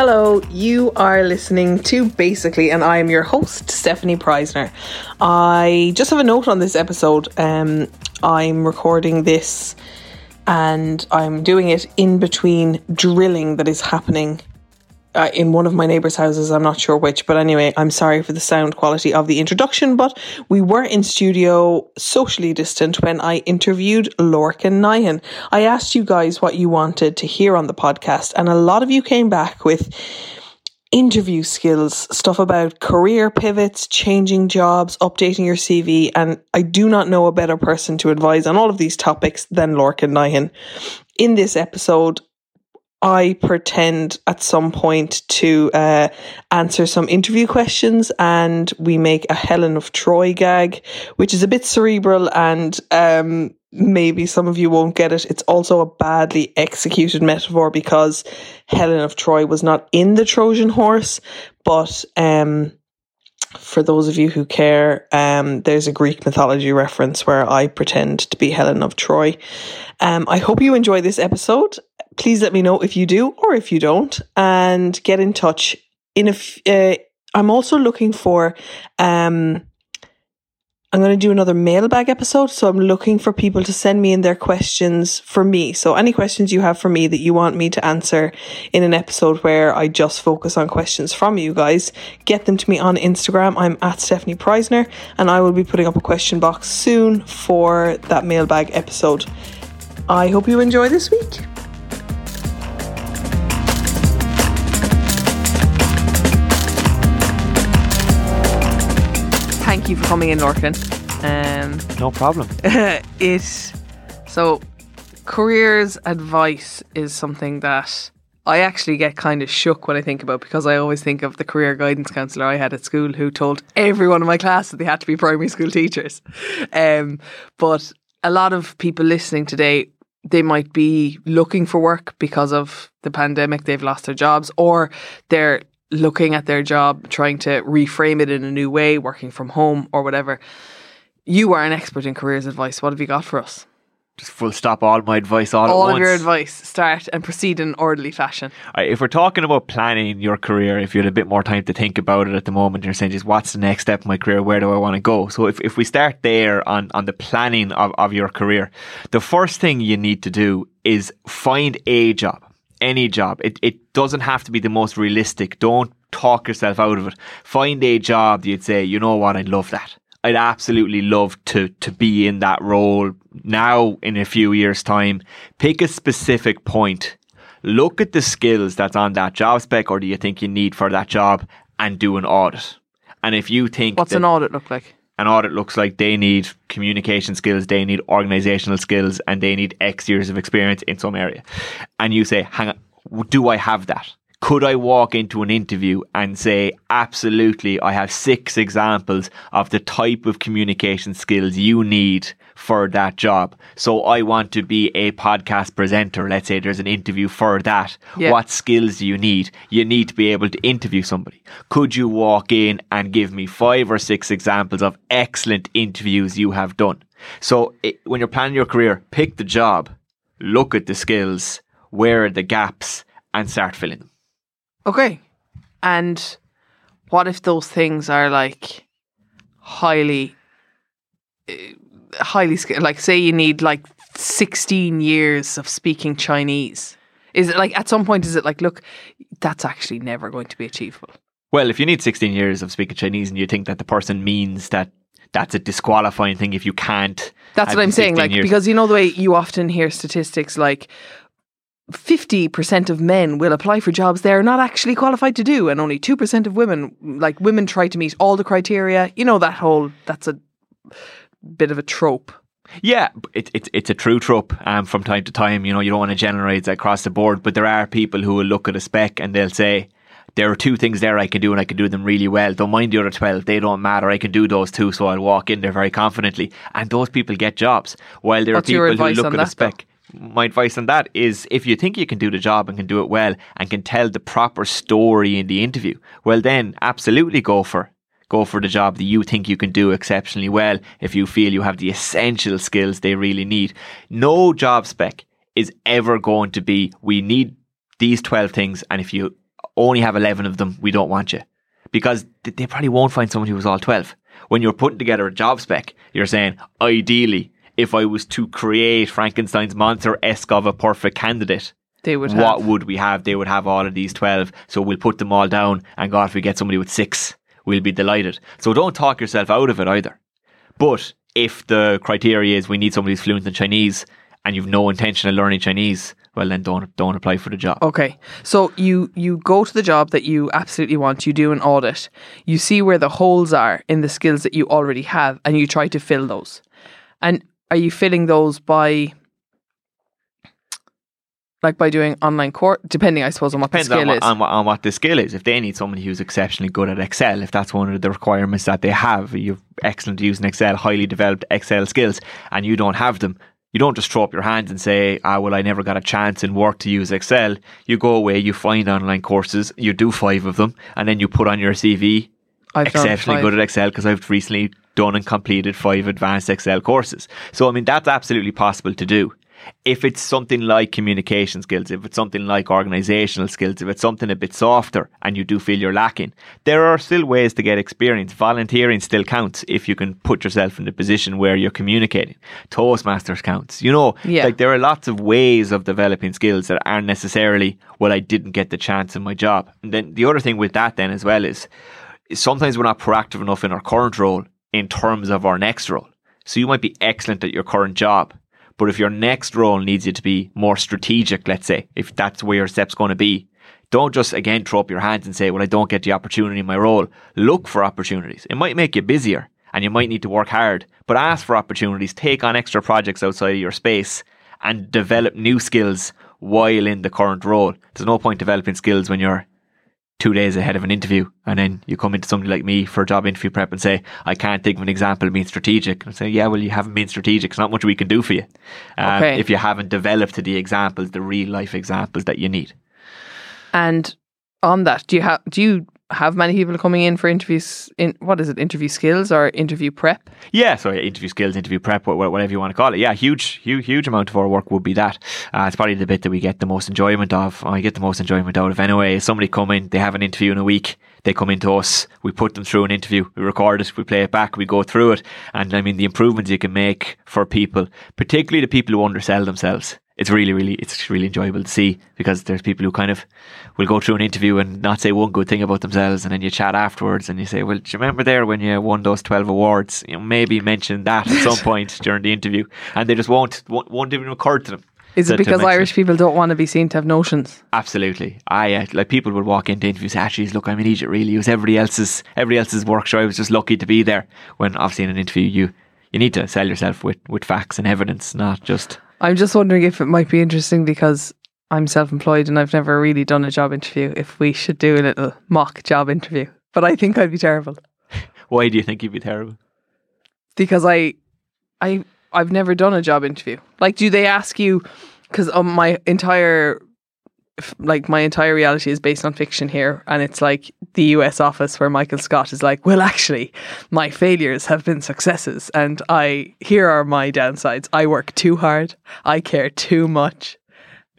Hello, you are listening to Basically, and I am your host, Stefanie Preissner. I just have a note on this episode. Um, I'm recording this and I'm doing it in between drilling that is happening uh, in one of my neighbors' houses. I'm not sure which, but anyway, I'm sorry for the sound quality of the introduction. But we were in studio socially distant when I interviewed Lorcan Nyhan. I asked you guys what you wanted to hear on the podcast, and a lot of you came back with interview skills, stuff about career pivots, changing jobs, updating your CV, and I do not know a better person to advise on all of these topics than Lorcan Nyhan. In this episode, I pretend at some point to uh, answer some interview questions, and we make a Helen of Troy gag, which is a bit cerebral, and um, maybe some of you won't get it. It's also a badly executed metaphor because Helen of Troy was not in the Trojan horse, but um, for those of you who care, um, there's a Greek mythology reference where I pretend to be Helen of Troy. Um, I hope you enjoy this episode please let me know if you do or if you don't and get in touch. In a f- uh, i'm also looking for um i'm going to do another mailbag episode so i'm looking for people to send me in their questions for me. So any questions you have for me that you want me to answer in an episode where i just focus on questions from you guys get them to me on instagram. I'm at stefanie preissner and i will be putting up a question box soon for that mailbag episode. I hope you enjoy this week thank you for coming in, Lorcan. Um, no problem. it so careers advice is something that I actually get kind of shook when I think about because I always think of the career guidance counsellor I had at school who told everyone in my class that they had to be primary school teachers. Um, but a lot of people listening today they might be looking for work because of the pandemic, they've lost their jobs, or they're looking at their job, trying to reframe it in a new way, working from home or whatever. You are an expert in careers advice. What have you got for us? Just full stop all my advice all, all of your advice. Start and proceed in orderly fashion. Right, if we're talking about planning your career, if you had a bit more time to think about it at the moment, you're saying just what's the next step in my career? Where do I want to go? So if, if we start there on, on the planning of, of your career, the first thing you need to do is find a job any job. It it doesn't have to be the most realistic. Don't talk yourself out of it. Find a job that you'd say, you know what, I'd love that. I'd absolutely love to to be in that role now in a few years' time. Pick a specific point. Look at the skills that's on that job spec or do you think you need for that job and do an audit. And if you think What's an audit look like? An audit looks like they need communication skills, they need organizational skills, and they need X years of experience in some area. And you say, hang on, do I have that? Could I walk into an interview and say, absolutely, I have six examples of the type of communication skills you need for that job. So I want to be a podcast presenter. Let's say there's an interview for that. Yeah. What skills do you need? You need to be able to interview somebody. Could you walk in and give me five or six examples of excellent interviews you have done? So it, when you're planning your career, pick the job, look at the skills, where are the gaps, and start filling them. Okay. And what if those things are like highly eh, highly skilled. Like, say you need like 16 years of speaking Chinese. Is it like at some point, is it like, look, that's actually never going to be achievable? Well, if you need 16 years of speaking Chinese and you think that the person means that that's a disqualifying thing if you can't. That's what I'm saying. Like, years. because you know the way you often hear statistics like, 50% of men will apply for jobs they're not actually qualified to do and only 2% of women like women try to meet all the criteria you know that whole that's a bit of a trope. Yeah, it, it, it's a true trope um, from time to time. You know, you don't want to generalize across the board, but there are people who will look at a spec and they'll say, there are two things there I can do and I can do them really well. Don't mind the other 12. They don't matter. I can do those two. So I'll walk in there very confidently. And those people get jobs. While there What's are people who look at a spec. Though? My advice on that is if you think you can do the job and can do it well and can tell the proper story in the interview, well, then absolutely go for go for the job that you think you can do exceptionally well if you feel you have the essential skills they really need. No job spec is ever going to be, we need these 12 things, and if you only have 11 of them, we don't want you. Because they probably won't find someone who was all 12. When you're putting together a job spec, you're saying, ideally, if I was to create Frankenstein's monster esque of a perfect candidate, They would what have. would we have? They would have all of these 12. So we'll put them all down. And God, if we get somebody with six, we'll be delighted. So don't talk yourself out of it either. But if the criteria is we need somebody who's fluent in Chinese and you've no intention of learning Chinese, well then don't don't apply for the job. Okay. So you you go to the job that you absolutely want, you do an audit. You see where the holes are in the skills that you already have and you try to fill those. And are you filling those by like by doing online course depending I suppose on what Depends the skill on what, is. on, what, on what the skill is. If they need somebody who's exceptionally good at Excel, if that's one of the requirements that they have, you're excellent at using Excel, highly developed Excel skills, and you don't have them, you don't just throw up your hands and say, ah, well, I never got a chance in work to use Excel. You go away, you find online courses, you do five of them, and then you put on your CV, I've exceptionally good at Excel because I've recently done and completed five advanced Excel courses. So, I mean, that's absolutely possible to do. If it's something like communication skills, if it's something like organizational skills, if it's something a bit softer and you do feel you're lacking, there are still ways to get experience. Volunteering still counts if you can put yourself in the position where you're communicating. Toastmasters counts. You know, Yeah. like there are lots of ways of developing skills that aren't necessarily, well, I didn't get the chance in my job. And then the other thing with that then as well is sometimes we're not proactive enough in our current role in terms of our next role. So you might be excellent at your current job, but if your next role needs you to be more strategic, let's say, if that's where your step's going to be, don't just again throw up your hands and say, well, I don't get the opportunity in my role. Look for opportunities. It might make you busier and you might need to work hard, but ask for opportunities, take on extra projects outside of your space and develop new skills while in the current role. There's no point developing skills when you're two days ahead of an interview and then you come into somebody like me for a job interview prep and say, I can't think of an example of being strategic. And I say, yeah, well, you haven't been strategic. it's not much we can do for you. Um, Okay. If you haven't developed the examples, the real life examples that you need. And on that, do you have do you have many people coming in for interviews in what is it, interview skills or interview prep? Yeah, so interview skills, interview prep, wha- wha- whatever you want to call it. Yeah, huge, huge, huge amount of our work would be that. Uh, it's probably the bit that we get the most enjoyment of. I get the most enjoyment out of anyway. if Somebody come in, they have an interview in a week. They come into us, we put them through an interview, we record it, we play it back, we go through it, and I mean the improvements you can make for people, particularly the people who undersell themselves. It's really, really, it's really enjoyable to see because there's people who kind of will go through an interview and not say one good thing about themselves, and then you chat afterwards and you say, "Well, do you remember there when you won those twelve awards? You know, maybe mention that at some point during the interview," and they just won't won't, even occur to them. Is it because Irish people don't want to be seen to have notions? Absolutely. I uh, like people would walk into interviews. say, Actually, look, I'm an idiot. Really, it was everybody else's everybody else's work. Sure, I was just lucky to be there. When obviously in an interview, you you need to sell yourself with with facts and evidence, not just I'm just wondering if it might be interesting because I'm self-employed and I've never really done a job interview. If we should do a little mock job interview, but I think I'd be terrible why do you think you'd be terrible? because I, I, I've never done a job interview. Like, do they ask you? Because um, my entire, like my entire reality is based on fiction here, and it's like the U.S. office where Michael Scott is like, well, actually, my failures have been successes, and I here are my downsides. I work too hard. I care too much.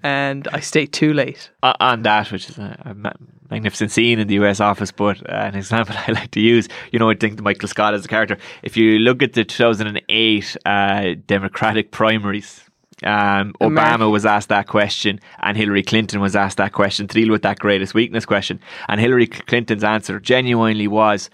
And I stay too late. O- on that, which is a, a ma- magnificent scene in the US office, but uh, an example I like to use, you know, I think Michael Scott as a character. If you look at the 2008 uh, Democratic primaries, um, America. Obama was asked that question, and Hillary Clinton was asked that question to deal with that greatest weakness question. And Hillary Clinton's answer genuinely was,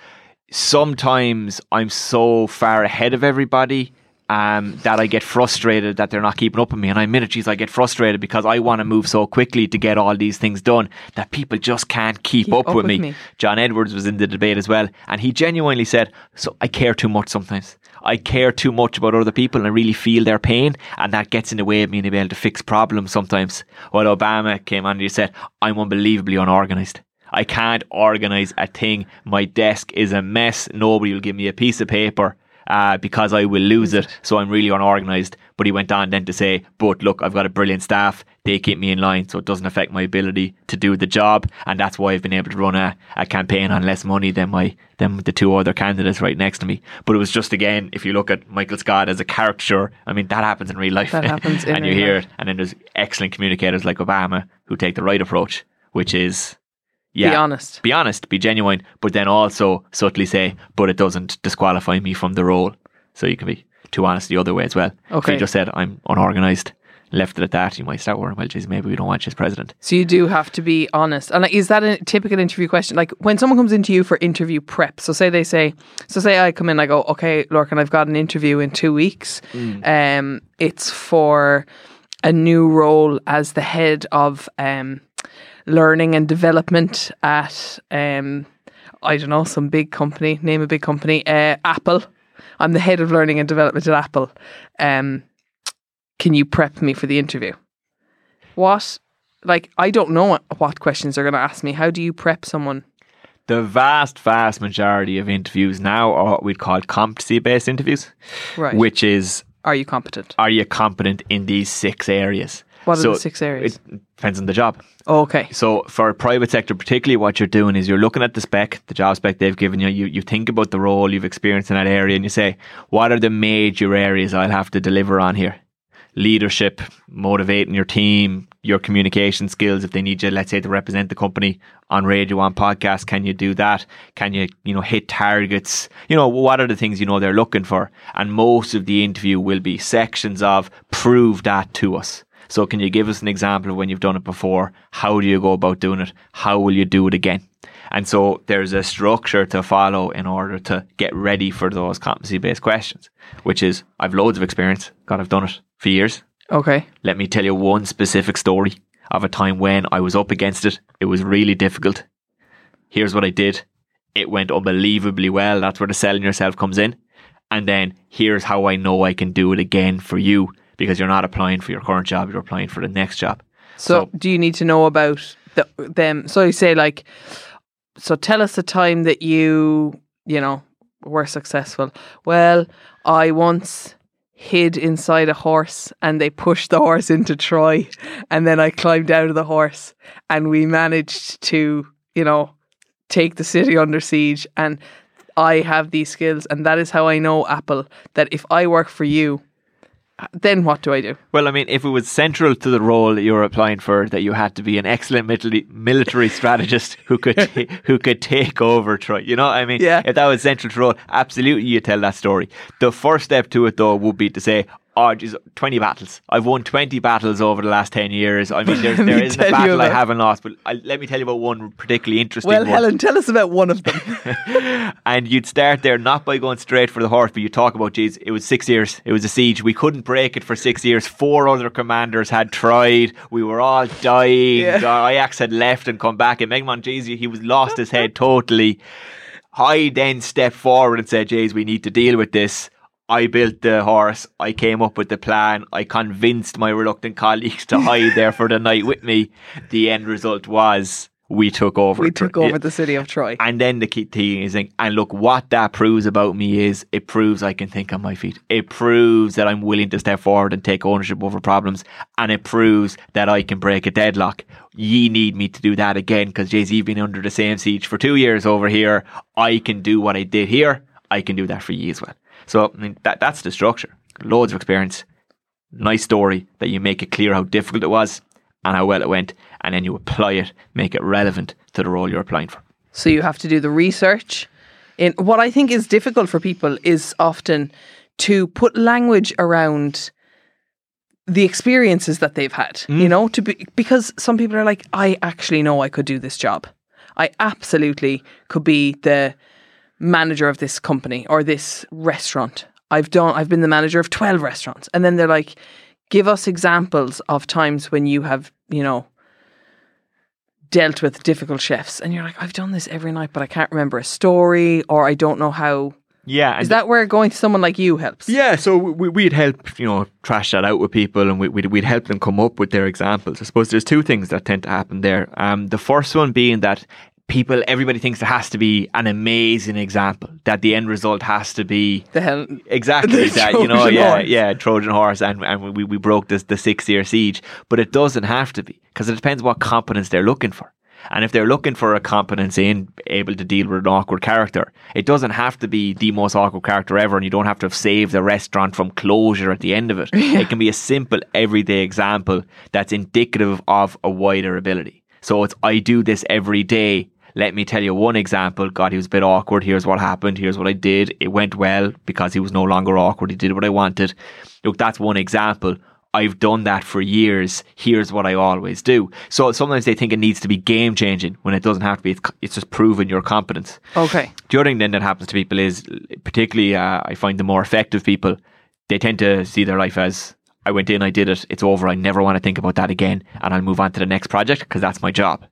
"Sometimes I'm so far ahead of everybody." Um, that I get frustrated that they're not keeping up with me. And I admit it, geez, I get frustrated because I want to move so quickly to get all these things done that people just can't keep, up, with, me. John Edwards was in the debate as well, and he genuinely said, "So I care too much sometimes. I care too much about other people, and I really feel their pain, and that gets in the way of me being able to fix problems sometimes." While Obama came on and he said, "I'm unbelievably unorganized." I can't organize a thing. My desk is a mess. Nobody will give me a piece of paper uh, because I will lose it. So I'm really unorganized. But he went on then to say, but look, I've got a brilliant staff. They keep me in line, so it doesn't affect my ability to do the job. And that's why I've been able to run a, a campaign on less money than my than the two other candidates right next to me. But it was just again, if you look at Michael Scott as a caricature, I mean that happens in real life. That happens in and you hear life. it. And then there's excellent communicators like Obama who take the right approach, which is Yeah, Be honest. Be honest, be genuine, but then also subtly say, but it doesn't disqualify me from the role. So you can be too honest the other way as well. If Okay. you just said, I'm unorganized, left it at that, you might start worrying, well, geez, maybe we don't want you as president. So you do have to be honest. And like, is that a typical interview question? Like when someone comes into you for interview prep, so say they say, so say I come in, I go, okay, Lorcan, I've got an interview in two weeks. Um, it's for a new role as the head of um, learning and development at, um, I don't know, some big company, name a big company, uh, Apple. I'm the head of learning and development at Apple. Um, can you prep me for the interview? What, like, I don't know what, questions they're going to ask me. How do you prep someone? The vast, vast majority of interviews now are what we'd call competency based interviews, Right. which is, Are you competent? are you competent in these six areas? What are So the six areas? It depends on the job. Oh, okay. So for private sector, particularly what you're doing is you're looking at the spec, the job spec they've given you, you, you think about the role you've experienced in that area and you say, what are the major areas I'll have to deliver on here? Leadership, motivating your team, your communication skills. If they need you, let's say to represent the company on radio, on podcast, can you do that? Can you, you know, hit targets? You know, what are the things you know they're looking for? And most of the interview will be sections of prove that to us. So can you give us an example of when you've done it before? How do you go about doing it? How will you do it again? And so there's a structure to follow in order to get ready for those competency based questions, which is I've loads of experience. God, I've done it for years. Okay. Let me tell you one specific story of a time when I was up against it. It was really difficult. Here's what I did. It went unbelievably well. That's where the selling yourself comes in. And then here's how I know I can do it again for you because you're not applying for your current job, you're applying for the next job. So, So- do you need to know about the, them? So you say like, so tell us the time that you, you know, were successful. Well, I once hid inside a horse and they pushed the horse into Troy and then I climbed out of the horse and we managed to, you know, take the city under siege and I have these skills and that is how I know Apple that if I work for you then what do I do? Well, I mean, if it was central to the role that you were applying for, that you had to be an excellent military, military strategist who could ta- who could take over Troy, you know, what I mean, Yeah. if that was central to the role, absolutely, you tell that story. The first step to it, though, would be to say, "Oh, geez, twenty battles. I've won twenty battles over the last ten years. I mean, there me isn't a battle I haven't lost, but I, let me tell you about one particularly interesting Well, one." Helen, tell us about one of them. and you'd start there not by going straight for the horse, but you talk about, geez, it was six years. It was a siege. We couldn't break it for six years. Four other commanders had tried. We were all dying. Yeah. Ajax had left and come back. And Megman, geez, he was lost his head totally. I then stepped forward and said, geez, we need to deal with this. I built the horse. I came up with the plan. I convinced my reluctant colleagues to hide there for the night with me. The end result was we took over. we took over the city of Troy. And then the key thing is, and look, what that proves about me is it proves I can think on my feet. It proves that I'm willing to step forward and take ownership over problems. And it proves that I can break a deadlock. Ye need me to do that again because Jay Z been under the same siege for two years over here. I can do what I did here. I can do that for ye as well. So, I mean, that, that's the structure. Loads of experience. Nice story that you make it clear how difficult it was and how well it went. And then you apply it, make it relevant to the role you're applying for. So you have to do the research. In what I think is difficult for people is often to put language around the experiences that they've had. You mm. know, to be because some people are like, I actually know I could do this job. I absolutely could be the manager of this company or this restaurant. I've done I've been the manager of 12 restaurants. And then they're like, give us examples of times when you have, you know, dealt with difficult chefs and you're like I've done this every night but I can't remember a story or I don't know how Yeah, is that where going to someone like you helps Yeah, so we, we'd help, you know, trash that out with people and we, we'd, we'd help them come up with their examples. I suppose there's two things that tend to happen there. Um, the first one being that people, everybody thinks there has to be an amazing example, that the end result has to be the hell exactly The that, you know, Trojan yeah, horse. yeah, Trojan horse, and, and we, we broke this, the six year siege. But it doesn't have to be because it depends what competence they're looking for. And if they're looking for a competence in able to deal with an awkward character, it doesn't have to be the most awkward character ever, and you don't have to have saved the restaurant from closure at the end of it. It can be a simple, everyday example that's indicative of a wider ability. So it's I do this every day. Let me tell you one example. God, he was a bit awkward. Here's what happened. Here's what I did. It went well because he was no longer awkward. He did what I wanted. Look, that's one example. I've done that for years. Here's what I always do. So sometimes they think it needs to be game changing when it doesn't have to be. It's, it's just proving your competence. Okay. The other thing then that happens to people is, particularly, uh, I find the more effective people, they tend to see their life as I went in, I did it, it's over. I never want to think about that again, and I'll move on to the next project because that's my job.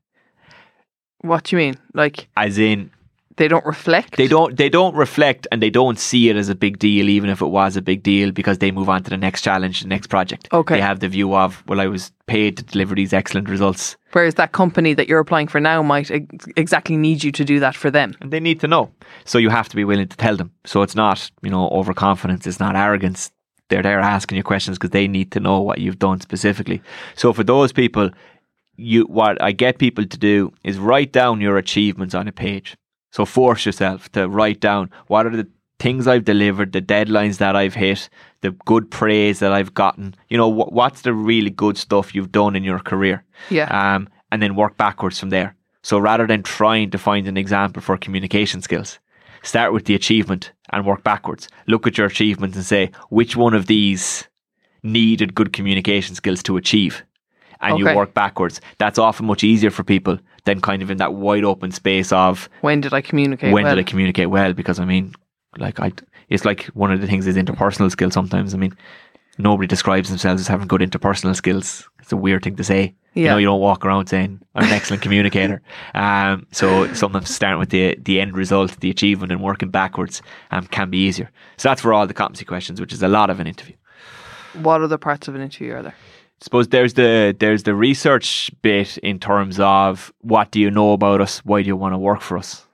What do you mean? Like As in, they don't reflect? they don't they don't reflect and they don't see it as a big deal, even if it was a big deal, because they move on to the next challenge, the next project. Okay. They have the view of, well, I was paid to deliver these excellent results, Whereas that company that you're applying for now might ex- exactly need you to do that for them. and they need to know. So you have to be willing to tell them. So it's not, you know, overconfidence. It's not arrogance. They're there asking you questions because they need to know what you've done specifically. So for those people, you what I get people to do is write down your achievements on a page. So force yourself to write down what are the things I've delivered, the deadlines that I've hit, the good praise that I've gotten. You know, what, what's the really good stuff you've done in your career? Yeah. Um, and then work backwards from there. So rather than trying to find an example for communication skills, start with the achievement and work backwards. Look at your achievements and say which one of these needed good communication skills to achieve. And you work backwards. That's often much easier for people than kind of in that wide open space of when did I communicate? when well? did I communicate well? Because I mean, like I, it's like one of the things is interpersonal skills. Sometimes I mean, nobody describes themselves as having good interpersonal skills. It's a weird thing to say. You Yeah. know, you don't walk around saying I'm an excellent communicator. Um, so sometimes starting with the the end result, the achievement, and working backwards um, can be easier. So that's for all the competency questions, which is a lot of an interview. What other parts of an interview are there? Suppose there's the there's the research bit in terms of what do you know about us? Why do you want to work for us?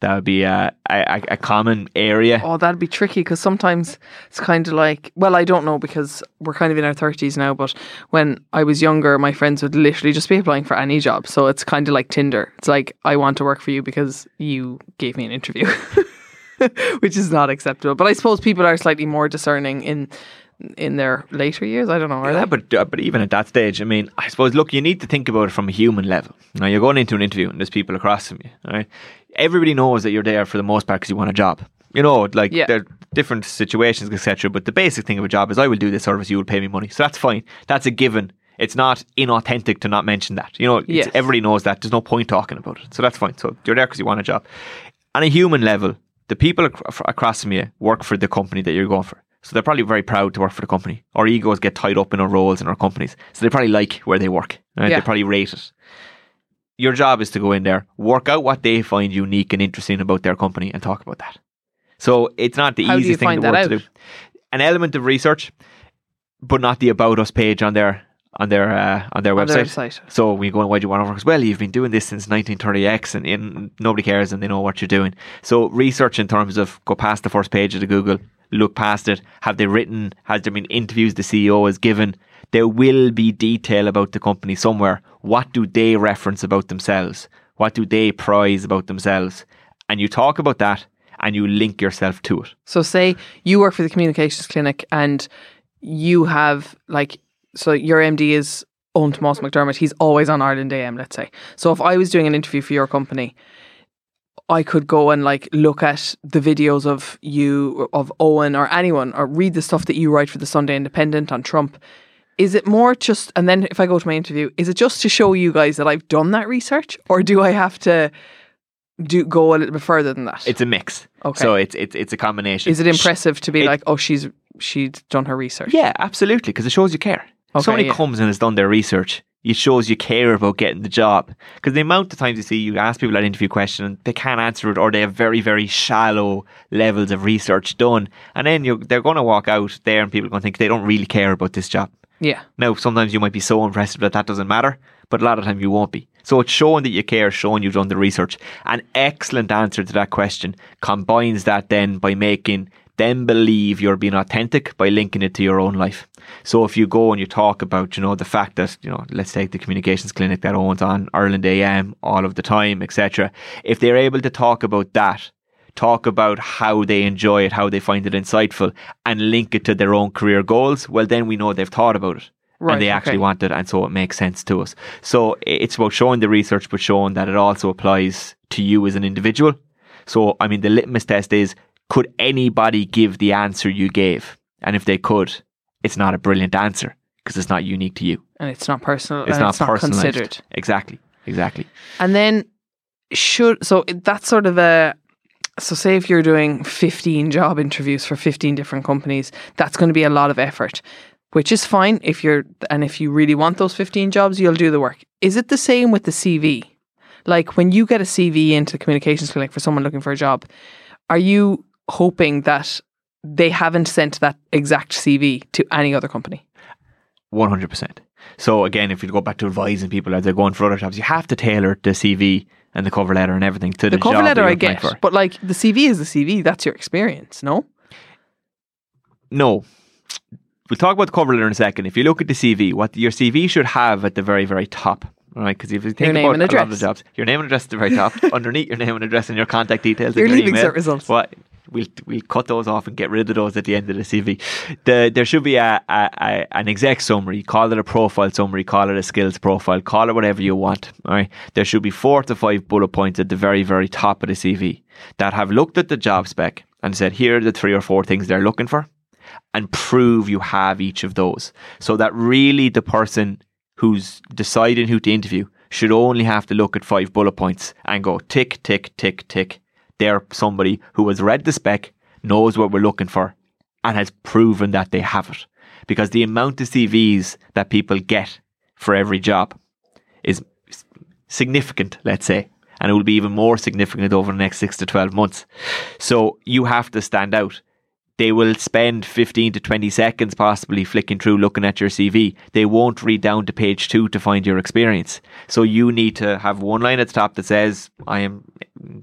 That would be a a, a common area. Oh, that'd be tricky because sometimes it's kind of like, well, I don't know because we're kind of in our 30s now, but when I was younger, my friends would literally just be applying for any job. So it's kind of like Tinder. It's like, I want to work for you because you gave me an interview, which is not acceptable. But I suppose people are slightly more discerning in in their later years. I don't know, Yeah, they? but uh, but even at that stage, I mean, I suppose look, you need to think about it from a human level. Now you're going into an interview and there's people across from you. All right, everybody knows that you're there for the most part because you want a job. You know, like Yeah. there are different situations, etc. But the basic thing of a job is, I will do this service, you will pay me money. So that's fine. That's a given. It's not inauthentic to not mention that. You know, it's, Yes. everybody knows that. There's no point talking about it. So that's fine. So you're there because you want a job. On a human level, the people ac- across from you work for the company that you're going for. So they're probably very proud to work for the company. Our egos get tied up in our roles in our companies. So they probably like where they work. Right? Yeah. They probably rate it. Your job is to go in there, work out what they find unique and interesting about their company and talk about that. So it's not the How easiest thing in the world to do. An element of research, but not the about us page on their on their uh, on their On their website. website. So we go, and why do you want to work? Well, you've been doing this since 1930X and, and nobody cares and they know what you're doing. So research in terms of go past the first page of the Google, look past it. Have they written? Has there been interviews the CEO has given? There will be detail about the company somewhere. What do they reference about themselves? What do they prize about themselves? And you talk about that and you link yourself to it. So say you work for the communications clinic and you have like so your MD is Owen Tomas McDermott, he's always on Ireland AM, let's say. So if I was doing an interview for your company, I could go and like look at the videos of you of Owen or anyone or read the stuff that you write for the Sunday Independent on Trump. Is it more just and then if I go to my interview, is it just to show you guys that I've done that research? Or do I have to do go a little bit further than that? It's a mix. Okay. So it's it's it's a combination. Is it impressive to be it- like, oh, she's she's done her research? Yeah, absolutely, because it shows you care. Okay, somebody yeah. comes and has done their research, it shows you care about getting the job. Because the amount of times you see you ask people that interview question and they can't answer it, or they have very very shallow levels of research done, and then you they're going to walk out there and people are going to think they don't really care about this job. Yeah. Now, sometimes you might be so impressive that that doesn't matter, but a lot of time you won't be. So it's showing that you care, showing you've done the research. An excellent answer to that question combines that then by making them believe you're being authentic by linking it to your own life. So if you go and you talk about, you know, the fact that, you know, let's take the communications clinic that owns on Ireland AM all of the time, etc. If they're able to talk about that, talk about how they enjoy it, how they find it insightful, and link it to their own career goals, well, then we know they've thought about it. Right, and they actually okay. want it, and so it makes sense to us. So it's about showing the research, but showing that it also applies to you as an individual. So, I mean, the litmus test is could anybody give the answer you gave? And if they could, it's not a brilliant answer because it's not unique to you. and it's not personal. It's and not it's not considered. Exactly. Exactly. And then should so that's sort of a so say if you're doing 15 job interviews for 15 different companies, that's going to be a lot of effort, which is fine if you're and if you really want those 15 jobs, you'll do the work. Is it the same with the CV? Like when you get a CV into the communications clinic for someone looking for a job, are you hoping that they haven't sent that exact CV to any other company? One hundred percent. So again, if you go back to advising people as they're going for other jobs, you have to tailor the CV and the cover letter and everything to the, The cover letter you're I applying get, for. but like the CV is the CV. That's your experience, no? No. We'll talk about the cover letter in a second. If you look at the CV, what your CV should have at the very, very top, right? Because if you think name about and a lot of the jobs, your name and address at the very top, underneath your name and address and your contact details, Your and leaving email. cert results. What we'll we'll cut those off and get rid of those at the end of the CV. The, there should be a, a, a an exec summary. Call it a profile summary. Call it a skills profile. Call it whatever you want. All right. There should be four to five bullet points at the very very top of the CV that have looked at the job spec and said here are the three or four things they're looking for, and prove you have each of those, so that really the person who's deciding who to interview should only have to look at five bullet points and go tick, tick, tick, tick. They're somebody who has read the spec, knows what we're looking for, and has proven that they have it. Because the amount of CVs that people get for every job is significant, let's say, and it will be even more significant over the next six to 12 months. So you have to stand out they will spend 15 to 20 seconds possibly flicking through looking at your CV. They won't read down to page two to find your experience. So you need to have one line at the top that says, I am,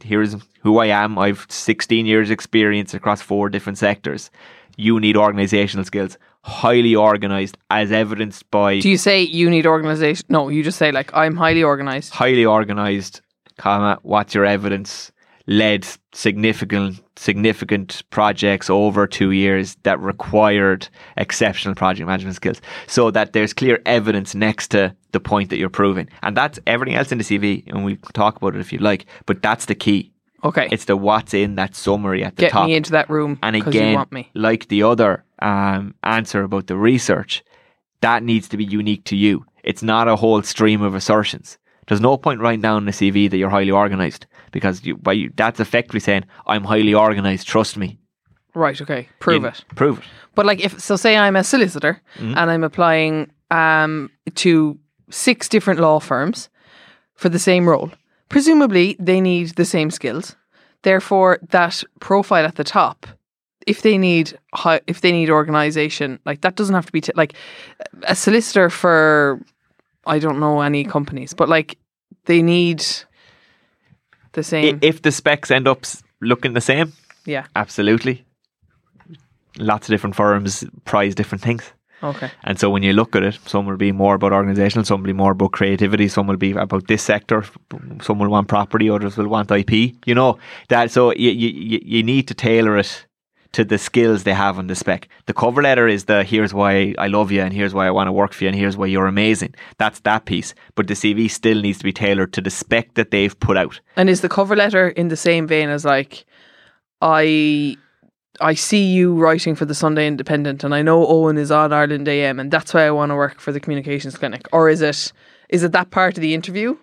here's who I am. I've 16 years experience across four different sectors. You need organizational skills, highly organized as evidenced by Do you say you need organization? No, you just say like I'm highly organized. highly organized, comma, what's your evidence? Led significant significant projects over two years that required exceptional project management skills. So that there's clear evidence next to the point that you're proving. And that's everything else in the CV, and we can talk about it if you like, but that's the key. Okay, It's the what's in that summary at the get top. me into that room And again, want me. like the other um, answer about the research, that needs to be unique to you. It's not a whole stream of assertions. There's no point writing down in a CV that you're highly organised because you, by you, that's effectively saying, I'm highly organised, trust me. Right. Okay. Prove You- it. Prove it. But like if so, say I'm a solicitor Mm-hmm. and I'm applying um to six different law firms for the same role. Presumably, they need the same skills. Therefore, that profile at the top, if they need hi- if they need organization, like that doesn't have to be t- like a solicitor for I don't know any companies, but like they need the same. If the specs end up looking the same, yeah. absolutely. Lots of different firms prize different things. Okay. And so when you look at it, some will be more about organizational, some will be more about creativity, some will be about this sector, some will want property, others will want IP. You know that. So you, you- you need to tailor it to the skills they have on the spec. The cover letter is the here's why I love you and here's why I want to work for you and here's why you're amazing. That's that piece. But the CV still needs to be tailored to the spec that they've put out. And is the cover letter in the same vein as like I I see you writing for the Sunday Independent and I know Owen is on Ireland AM and that's why I want to work for the communications clinic or is it is it that part of the interview?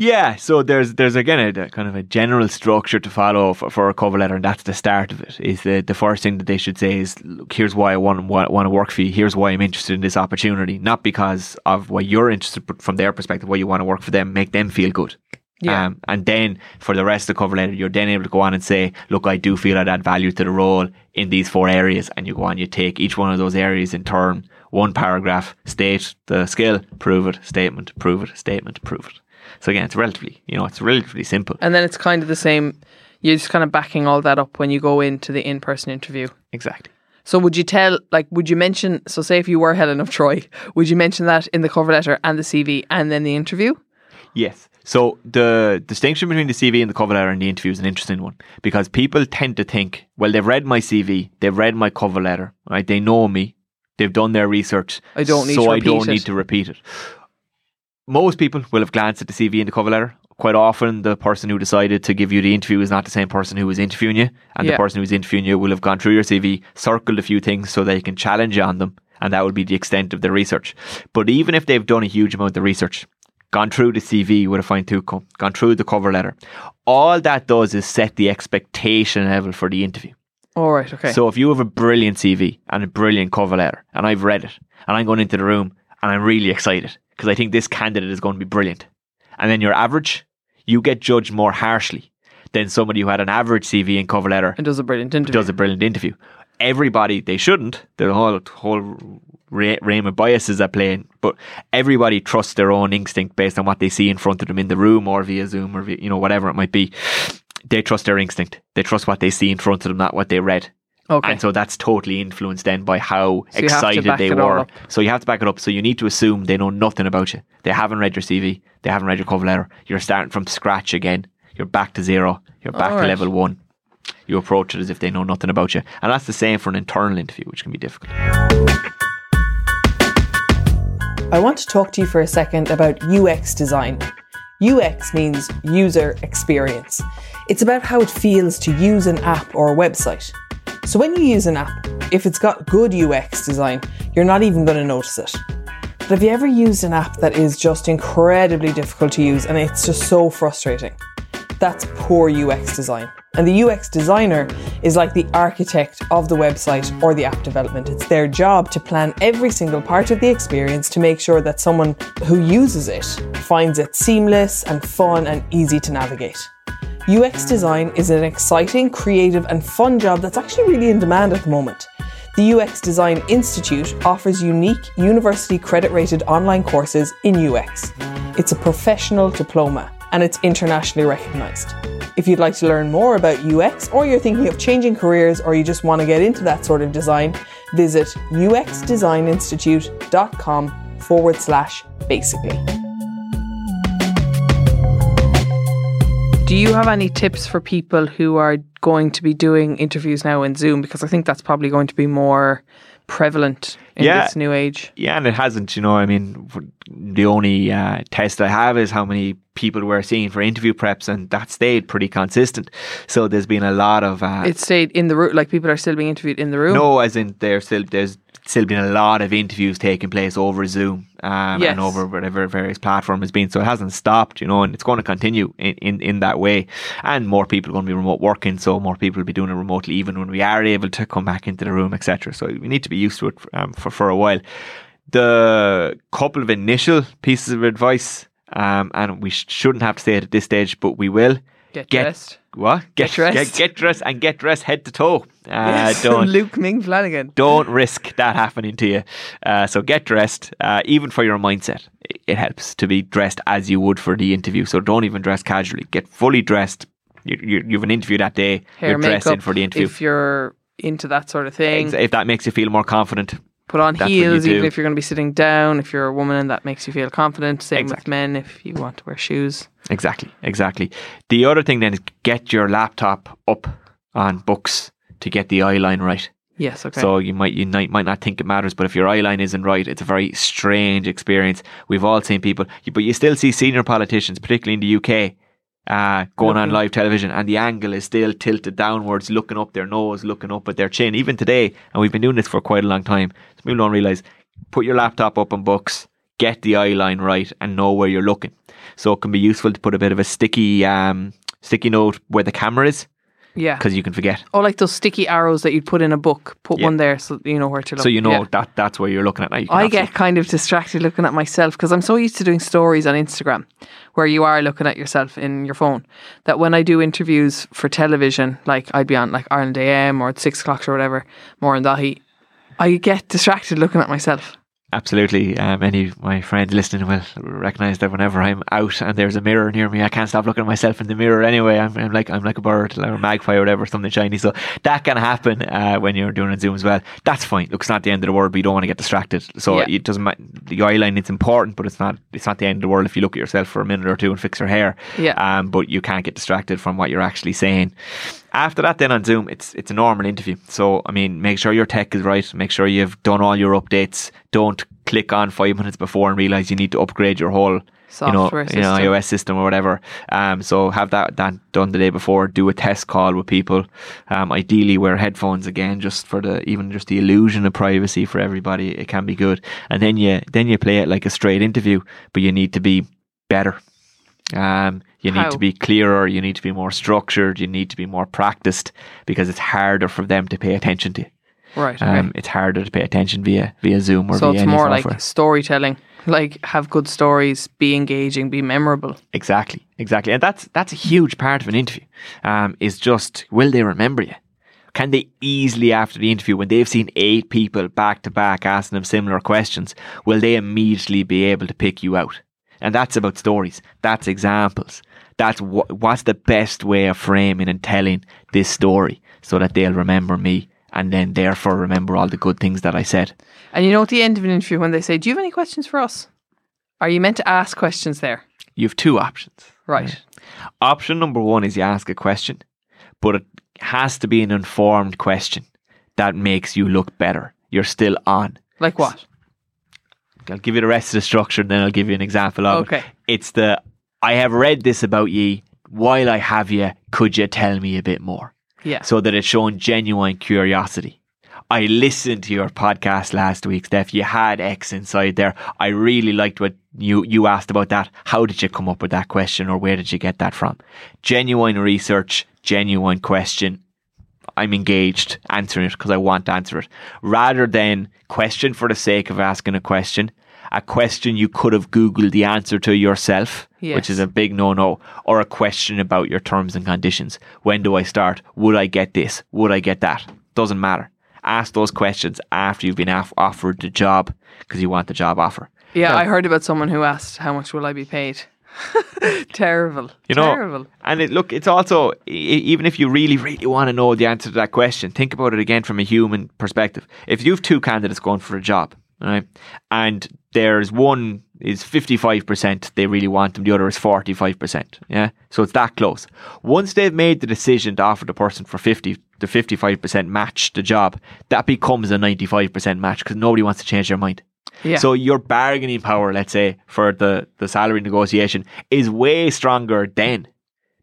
Yeah, so there's there's again a, a kind of a general structure to follow for, for a cover letter, and that's the start of it. Is the the first thing that they should say is, look, here's why I want want, want to work for you. Here's why I'm interested in this opportunity, not because of why you're interested, but from their perspective, why you want to work for them, make them feel good. Yeah. Um, and then for the rest of the cover letter, you're then able to go on and say, look, I do feel I'd add value to the role in these four areas. And you go on, you take each one of those areas in turn, one paragraph, state the skill, prove it, statement, prove it, statement, prove it. So again, it's relatively, you know, it's relatively simple. And then it's kind of the same you're just kind of backing all that up when you go into the in-person interview. Exactly. So would you tell like would you mention so say if you were Helen of Troy, would you mention that in the cover letter and the CV and then the interview? Yes. So the distinction between the CV and the cover letter and the interview is an interesting one because people tend to think, well, they've read my CV, they've read my cover letter, right? They know me, They've done their research. I don't need to so I don't it. need to repeat it. Most people will have glanced at the CV and the cover letter. Quite often, the person who decided to give you the interview is not the same person who was interviewing you, and Yeah. the person who's interviewing you will have gone through your CV, circled a few things so they can challenge you on them, and that would be the extent of their research. But even if they've done a huge amount of research, gone through the CV with a fine tooth comb, gone through the cover letter, all that does is set the expectation level for the interview. All right. Okay. So if you have a brilliant CV and a brilliant cover letter, and I've read it, and I'm going into the room and I'm really excited because I think this candidate is going to be brilliant, and then you're average, you get judged more harshly than somebody who had an average CV and cover letter and does a brilliant interview. does a brilliant interview. Everybody, they shouldn't. The whole whole realm of biases at play, but everybody trusts their own instinct based on what they see in front of them in the room or via Zoom or via, you know whatever it might be. They trust their instinct. They trust what they see in front of them, not what they read. Okay. And so that's totally influenced then by how So you have to excited they were. So you have to back it up. So you need to assume they know nothing about you. They haven't read your CV. They haven't read your cover letter. You're starting from scratch again. You're back to zero. You're back All to level one. You approach it as if they know nothing about you. And that's the same for an internal interview, which can be difficult. I want to talk to you for a second about UX design. UX means user experience. It's about how it feels to use an app or a website. So when you use an app, if it's got good UX design, you're not even going to notice it. But have you ever used an app that is just incredibly difficult to use and it's just so frustrating? That's poor UX design. And the UX designer is like the architect of the website or the app development. It's their job to plan every single part of the experience to make sure that someone who uses it finds it seamless and fun and easy to navigate. UX design is an exciting, creative, and fun job that's actually really in demand at the moment. The UX Design Institute offers unique university credit rated online courses in UX. It's a professional diploma and it's internationally recognised. If you'd like to learn more about UX or you're thinking of changing careers or you just want to get into that sort of design, visit uxdesigninstitute.com forward slash basically. Do you have any tips for people who are going to be doing interviews now in Zoom? Because I think that's probably going to be more prevalent in Yeah. this new age. Yeah, and it hasn't, you know. I mean, the only uh, test I have is how many people we're seeing for interview preps, and that stayed pretty consistent. So there's been a lot of uh, It stayed in the room, like people are still being interviewed in the room. no, as in there's still there's still been a lot of interviews taking place over Zoom um, Yes. and over whatever various platform has been. So it hasn't stopped, you know, and it's going to continue in, in, in that way. And more people are going to be remote working, so more people will be doing it remotely, even when we are able to come back into the room, etc. So we need to be used to it um, for for a while. The couple of initial pieces of advice, um, and we sh- shouldn't have to say it at this stage, but we will. Get, Get dressed. What? Get dressed. Get, get dressed and get dressed head to toe. Uh, Yes, don't Luke Ming Flanagan. don't risk that happening to you. Uh, so get dressed, uh, even for your mindset. It, it helps to be dressed as you would for the interview. So don't even dress casually. Get fully dressed. You, you, you have an interview that day. Hair, you're dressed in for the interview. If you're into that sort of thing, If that makes you feel more confident, put on That's heels, even if you're going to be sitting down. If you're a woman and that makes you feel confident. Same with men if you want to wear shoes. Exactly, exactly. The other thing then is get your laptop up on books to get the eye line right. Yes, okay. So you might you might, might not think it matters, but if your eye line isn't right, it's a very strange experience. We've all seen people, but you still see senior politicians, particularly in the UK, uh, going on live television, and the angle is still tilted downwards, looking up their nose, looking up at their chin. Even today, and we've been doing this for quite a long time. So people don't realize. Put your laptop up on books, get the eye line right, and know where you're looking. So it can be useful to put a bit of a sticky um, sticky note where the camera is, yeah. because you can forget. Oh, like those sticky arrows that you'd put in a book. Put Yeah. one there so you know where to look. So you know Yeah. that that's where you're looking at. Now I get kind of distracted looking at myself because I'm so used to doing stories on Instagram where you are looking at yourself in your phone that when I do interviews for television, like I'd be on like Ireland AM or at six o'clock or whatever, Maura and Dáithí, I get distracted looking at myself. Absolutely. Um, any of my friends listening will recognise that whenever I'm out and there's a mirror near me, I can't stop looking at myself in the mirror anyway. I'm, I'm like I'm like a bird or a magpie or whatever, something shiny. So that can happen uh, when you're doing a Zoom as well. That's fine. Look, it's not the end of the world, but you don't want to get distracted. So Yeah. it doesn't matter. the eye line it's important, but it's not it's not the end of the world if you look at yourself for a minute or two and fix your hair. Yeah. Um, but you can't get distracted from what you're actually saying. After that, then on Zoom, it's it's a normal interview. So I mean, make sure your tech is right. Make sure you've done all your updates. Don't click on five minutes before and realize you need to upgrade your whole Software you know, system. you know, iOS system or whatever. Um, so have that, that done the day before. Do a test call with people. Um, ideally wear headphones again, just for the even just the illusion of privacy for everybody. It can be good, and then you then you play it like a straight interview, but you need to be better. Um, you need to be clearer. You need to be more structured. You need to be more practiced because it's harder for them to pay attention to. Right. Okay. Um, it's harder to pay attention via via Zoom or via so via it's more software. like storytelling. Like have good stories, be engaging, be memorable. Exactly, exactly, and that's that's a huge part of an interview. Um, is just will they remember you? Can they easily after the interview, when they've seen eight people back to back asking them similar questions, will they immediately be able to pick you out? And that's about stories. That's examples. That's wh- what's the best way of framing and telling this story so that they'll remember me and then therefore remember all the good things that I said. And you know, at the end of an interview, when they say, "Do you have any questions for us?" Are you meant to ask questions there? You have two options. Right. Option number one is you ask a question, but it has to be an informed question that makes you look better. You're still on. Like what? I'll give you the rest of the structure and then I'll give you an example of Okay. it. It's the I have read this about ye. While I have you, could you tell me a bit more? Yeah. So that it's shown genuine curiosity. I listened to your podcast last week, Steph. You had X inside there. I really liked what you, you asked about that. How did you come up with that question or where did you get that from? Genuine research, genuine question. I'm engaged answering it because I want to answer it. Rather than question for the sake of asking a question, a question you could have Googled the answer to yourself, which is a big no no, or a question about your terms and conditions. When do I start? Would I get this? Would I get that? Doesn't matter. Ask those questions after you've been off- offered the job because you want the job offer. Yeah, No. I heard about someone who asked, "How much will I be paid?" Terrible. You know, Terrible. and it, look, it's also e- even if you really, really want to know the answer to that question, think about it again from a human perspective. If you have two candidates going for a job, right, and there's one is fifty five percent they really want them, the other is forty five percent. Yeah, so it's that close. Once they've made the decision to offer the person for fifty, the fifty five percent match the job, that becomes a ninety five percent match because nobody wants to change their mind. Yeah. So your bargaining power, let's say, for the, the salary negotiation is way stronger then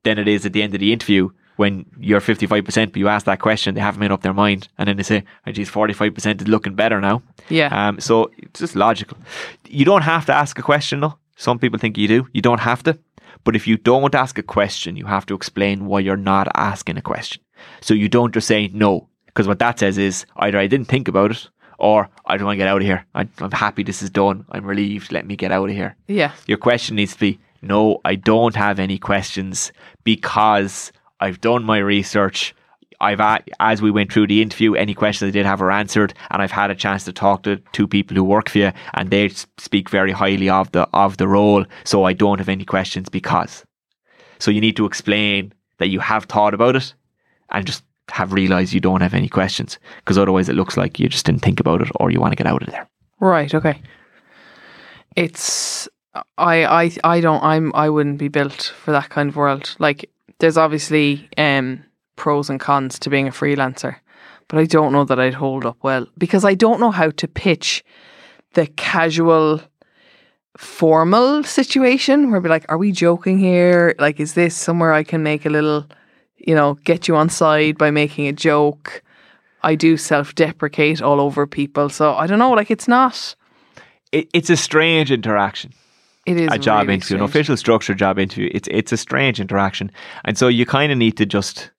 than it is at the end of the interview when you're 55%, but you ask that question, they haven't made up their mind. And then they say, oh, geez, 45% is looking better now. Yeah. Um, so it's just logical. You don't have to ask a question, though. Some people think you do. You don't have to. But if you don't ask a question, you have to explain why you're not asking a question. So you don't just say no, because what that says is either I didn't think about it or I don't want to get out of here. I, I'm happy this is done. I'm relieved. Let me get out of here. yeah. Your question needs to be no, I don't have any questions because I've done my research. I've as we went through the interview, any questions I did have are answered, and I've had a chance to talk to two people who work for you, and they speak very highly of the of the role. So I don't have any questions because. So you need to explain that you have thought about it, and just have realised you don't have any questions, because otherwise it looks like you just didn't think about it or you want to get out of there. Right. Okay. It's I I I don't I'm I wouldn't be built for that kind of world. Like there's obviously um pros and cons to being a freelancer, but I don't know that I'd hold up well because I don't know how to pitch the casual formal situation where I'd be like, are we joking here? Like, is this somewhere I can make a little, you know, get you on side by making a joke? I do self deprecate all over people. So I don't know, like, it's not, It, it's a strange interaction. It is a job really interview, an official structured job interview. It's it's a strange interaction, and so you kind of need to just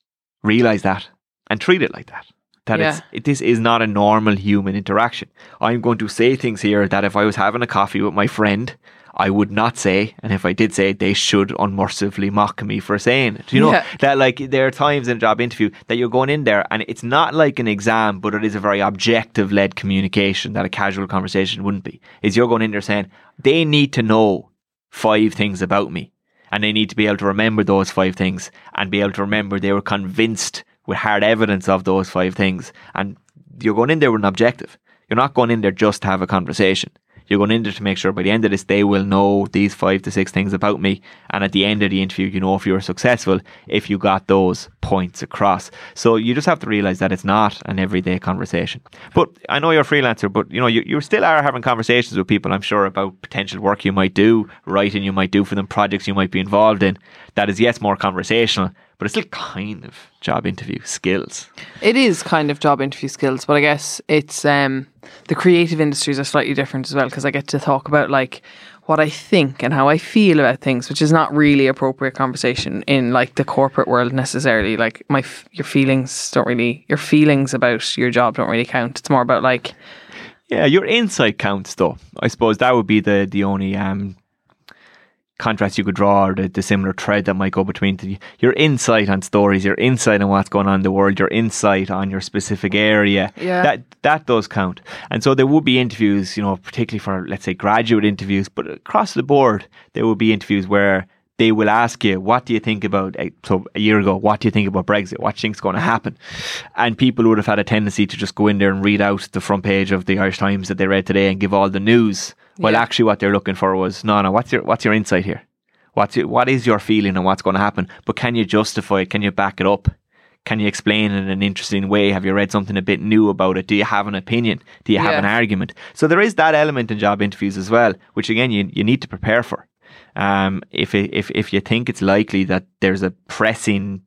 realize that and treat it like that. That it's Yeah. it, this is not a normal human interaction. I'm going to say things here that if I was having a coffee with my friend, I would not say, and if I did say, it, they should unmercifully mock me for saying it. You know Yeah. that like there are times in a job interview that you're going in there and it's not like an exam, but it is a very objective led communication that a casual conversation wouldn't be. Is you're going in there saying they need to know five things about me and they need to be able to remember those five things and be able to remember they were convinced with hard evidence of those five things and you're going in there with an objective you're not going in there just to have a conversation You're going in there to make sure by the end of this, they will know these five to six things about me. And at the end of the interview, you know if you were successful, if you got those points across. So you just have to realize that it's not an everyday conversation. But I know you're a freelancer, but you know, you, you still are having conversations with people, I'm sure, about potential work you might do, writing you might do for them, projects you might be involved in. That is, yes, more conversational, but it's still kind of job interview skills. It is kind of job interview skills, but I guess it's um, the creative industries are slightly different as well because I get to talk about like what I think and how I feel about things, which is not really appropriate conversation in like the corporate world necessarily. Like my your feelings don't really your feelings about your job don't really count. It's more about like yeah, your insight counts though. I suppose that would be the the only um contrast you could draw or the, the similar thread that might go between the, your insight on stories, your insight on what's going on in the world, your insight on your specific area. Yeah. That that does count. And so there would be interviews, you know, particularly for let's say graduate interviews, but across the board there will be interviews where they will ask you, what do you think about, eh, so a year ago, what do you think about Brexit? What do you think's going to happen? And people would have had a tendency to just go in there and read out the front page of the Irish Times that they read today and give all the news well, yeah. actually, what they're looking for was no, no. What's your what's your insight here? What's your, what is your feeling and what's going to happen? But can you justify it? Can you back it up? Can you explain it in an interesting way? Have you read something a bit new about it? Do you have an opinion? Do you have yeah. an argument? So there is that element in job interviews as well, which again you, you need to prepare for. Um, if if if you think it's likely that there's a pressing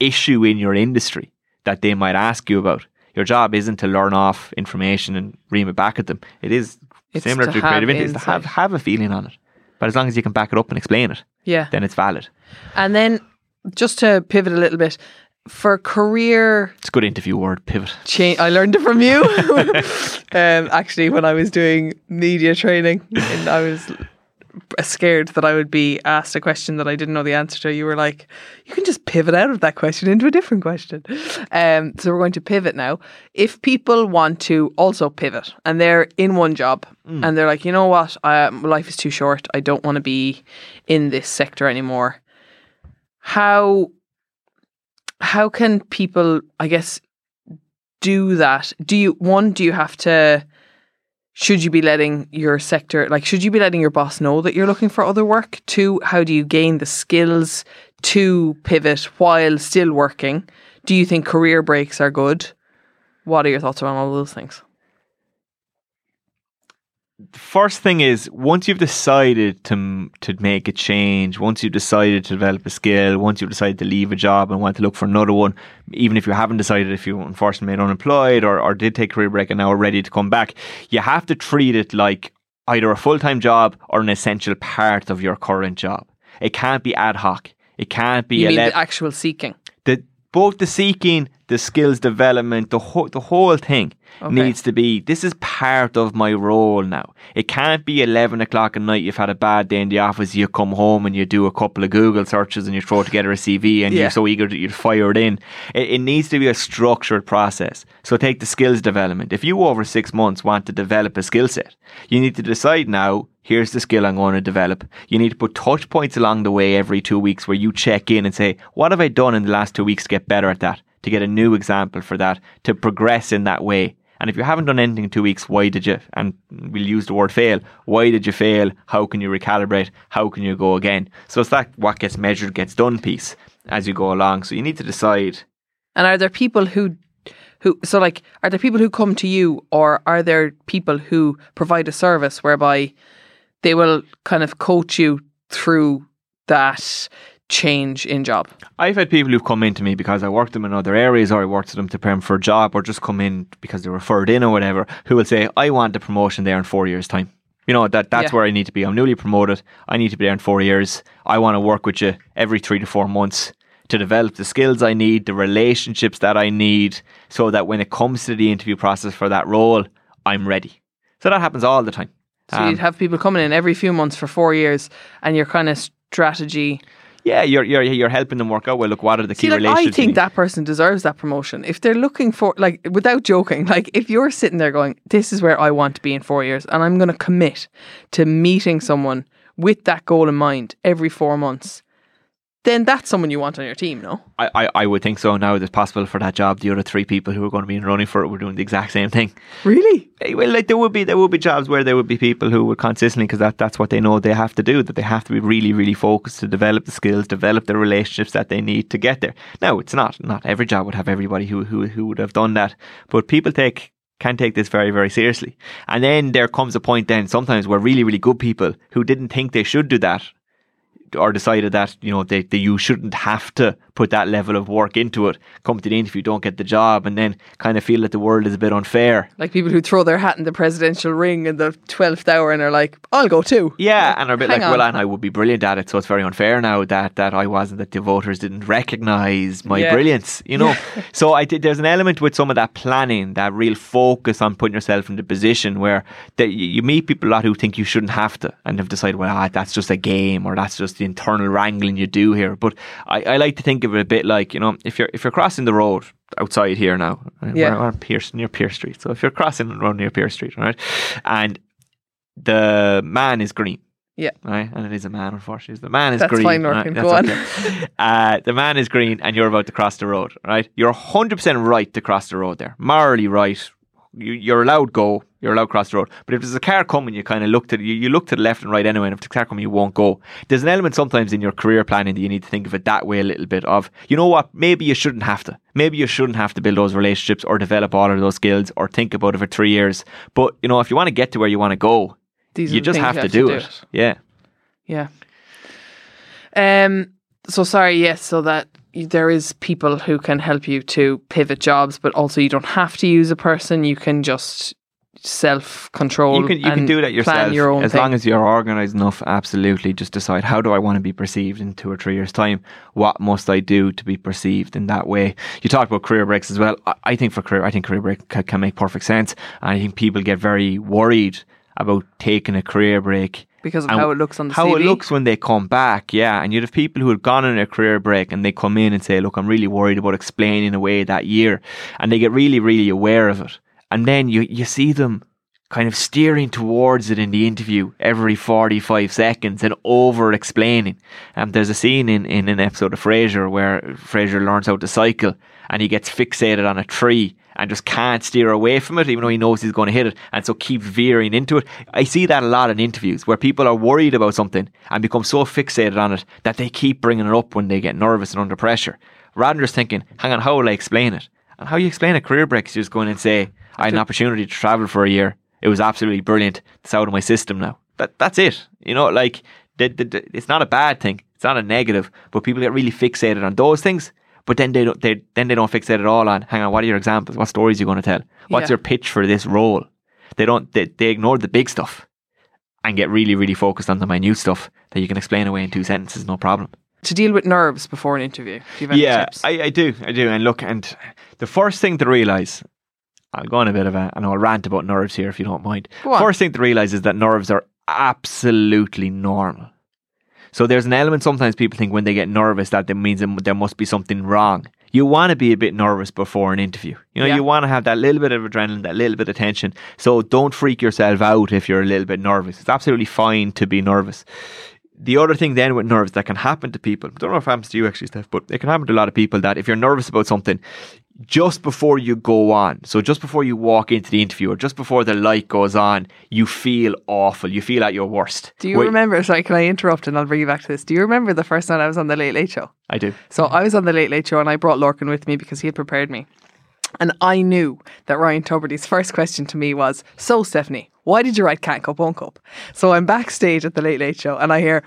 issue in your industry that they might ask you about, your job isn't to learn off information and ream it back at them. It is it's similar to, to creative is to have have a feeling on it. But as long as you can back it up and explain it, yeah, then it's valid. And then just to pivot a little bit for career, it's a good interview word. Pivot. Change. I learned it from you. um, actually, when I was doing media training, and I was scared that I would be asked a question that I didn't know the answer to. You were like, you can just pivot out of that question into a different question. Um, so we're going to pivot now. If people want to also pivot and they're in one job mm. and they're like, you know what, uh, life is too short. I don't want to be in this sector anymore. How how can people, I guess, do that? Do you one? Do you have to should you be letting your sector like should you be letting your boss know that you're looking for other work? Two how do you gain the skills to pivot while still working? Do you think career breaks are good? What are your thoughts around all those things first thing is once you've decided to to make a change, once you've decided to develop a skill, once you've decided to leave a job and want to look for another one, even if you haven't decided if you unfortunately made unemployed or, or did take a career break and now are ready to come back, you have to treat it like either a full time job or an essential part of your current job. It can't be ad hoc. It can't be you mean le- the actual seeking. Both the seeking, the skills development, the whole the whole thing okay. needs to be. This is part of my role now. It can't be eleven o'clock at night. You've had a bad day in the office. You come home and you do a couple of Google searches and you throw together a CV and yeah. you're so eager that you fire it in. It, it needs to be a structured process. So take the skills development. If you over six months want to develop a skill set, you need to decide now here's the skill I'm going to develop. You need to put touch points along the way every two weeks where you check in and say, what have I done in the last two weeks to get better at that? To get a new example for that, to progress in that way. And if you haven't done anything in two weeks, why did you? And we'll use the word fail. Why did you fail? How can you recalibrate? How can you go again? So it's that what gets measured gets done piece as you go along. So you need to decide. And are there people who who so like are there people who come to you or are there people who provide a service whereby they will kind of coach you through that change in job. I've had people who've come in to me because I worked them in other areas or I worked with them to prepare them for a job or just come in because they were referred in or whatever, who will say, I want a promotion there in four years' time. You know, that that's yeah. where I need to be. I'm newly promoted. I need to be there in four years. I want to work with you every three to four months to develop the skills I need, the relationships that I need, so that when it comes to the interview process for that role, I'm ready. So that happens all the time. So um, you'd have people coming in every few months for four years, and your kind of strategy. Yeah, you're you're you're helping them work out. Well, look, what are the key See, like, relationships? I think that person deserves that promotion. If they're looking for, like, without joking, like, if you're sitting there going, "This is where I want to be in four years," and I'm going to commit to meeting someone with that goal in mind every four months, then that's someone you want on your team, no? I, I, I would think so now that it's possible for that job. The other three people who are going to be running for it were doing the exact same thing. Really? Eh, Well, like there would be there would be jobs where there would be people who would consistently because that, that's what they know they have to do. That they have to be really really focused to develop the skills, develop the relationships that they need to get there. No, it's not. Not every job would have everybody who who who would have done that, but people take can take this very very seriously. And then there comes a point then sometimes where really really good people who didn't think they should do that or decided that you know they, they you shouldn't have to put that level of work into it come to the interview don't get the job and then kind of feel that the world is a bit unfair Like people who throw their hat in the presidential ring in the 12th hour and are like, I'll go too. yeah and are a bit like well on. and I would be brilliant at it so it's very unfair now that that I wasn't that the voters didn't recognise my Yeah. brilliance you know so I did there's an element with some of that planning that real focus on putting yourself in the position where that you you meet people a lot who think you shouldn't have to and have decided well ah, that's just a game or that's just the internal wrangling you do here but I, I like to think of it a bit like you know if you're if you're crossing the road outside here now uh, Yeah. we're, we're on Pearse near Pearse Street so if you're crossing the road near Pearse Street right and the man is green Yeah. right? And it is a man, unfortunately. The man is That's green. fine, right? That's Go on. okay. uh, the man is green, and you're about to cross the road, right? You're 100% right to cross the road there. Morally right. You, you're allowed go. You're allowed cross the road. But if there's a car coming, you kind of look to you, you look to the left and right anyway. And if the car coming, you won't go. There's an element sometimes in your career planning that you need to think of it that way a little bit. Of you know what? Maybe you shouldn't have to. Maybe you shouldn't have to build those relationships or develop all of those skills or think about it for three years. But you know, if you want to get to where you want to go, These you just have, you to, do, it. Yeah. Yeah. Um. So sorry. Yes. So that there is people who can help you to pivot jobs, but also you don't have to use a person. You can just self control. You can you can do that yourself Plan your own as thing. long as you're organised enough. Absolutely, just decide how do I want to be perceived in two or three years' time. What must I do to be perceived in that way? You talked about career breaks as well. I, I think for career, I think career break ca- can make perfect sense. And I think people get very worried about taking a career break because of and how it looks on the screen. how CV. it looks when they come back, yeah. And you'd have people who had gone on a career break and they come in and say, Look, I'm really worried about explaining away that year. And they get really, really aware of it. And then you, you see them kind of steering towards it in the interview every 45 seconds and over explaining. Um, there's a scene in, in an episode of Frasier where Frasier learns how to cycle and he gets fixated on a tree and just can't steer away from it, even though he knows he's going to hit it, and so keep veering into it. I see that a lot in interviews where people are worried about something and become so fixated on it that they keep bringing it up when they get nervous and under pressure, rather than just thinking, hang on, how will I explain it? And how you explain a career break is just going and say, I had an opportunity to travel for a year. It was absolutely brilliant. It's out of my system now. That that's it. You know, like the, the, the- it's not a bad thing. It's not a negative. But people get really fixated on those things. But then they don't. They then they don't fixate at all on. Hang on, what are your examples? What stories are you going to tell? What's Yeah. your pitch for this role? They don't. They, they ignore the big stuff and get really really focused on the minute stuff that you can explain away in two sentences, no problem. to deal with nerves before an interview. Do you have any yeah? I, I do, I do. And look, and the first thing to realize, I'll go on a bit of a, and I'll rant about nerves here if you don't mind. First thing to realize is that nerves are absolutely normal. So there's an element sometimes people think when they get nervous that it means there must be something wrong. You want to be a bit nervous before an interview. You know, Yeah. you want to have that little bit of adrenaline, that little bit of tension. So don't freak yourself out if you're a little bit nervous. It's absolutely fine to be nervous. The other thing then with nerves that can happen to people, I don't know if it happens to you actually, Steph, but it can happen to a lot of people that if you're nervous about something, just before you go on, so just before you walk into the interview or just before the light goes on, you feel awful. You feel at your worst. Do you Where- remember? Sorry, can I interrupt and I'll bring you back to this? Do you remember the first night I was on the Late Late Show? I do. So I was on the Late Late Show and I brought Lorcan with me because he had prepared me. And I knew that Ryan Tubridy's first question to me was, So, Stefanie, why did you write Can't Cope, Won't Cope? So I'm backstage at the Late Late Show and I hear,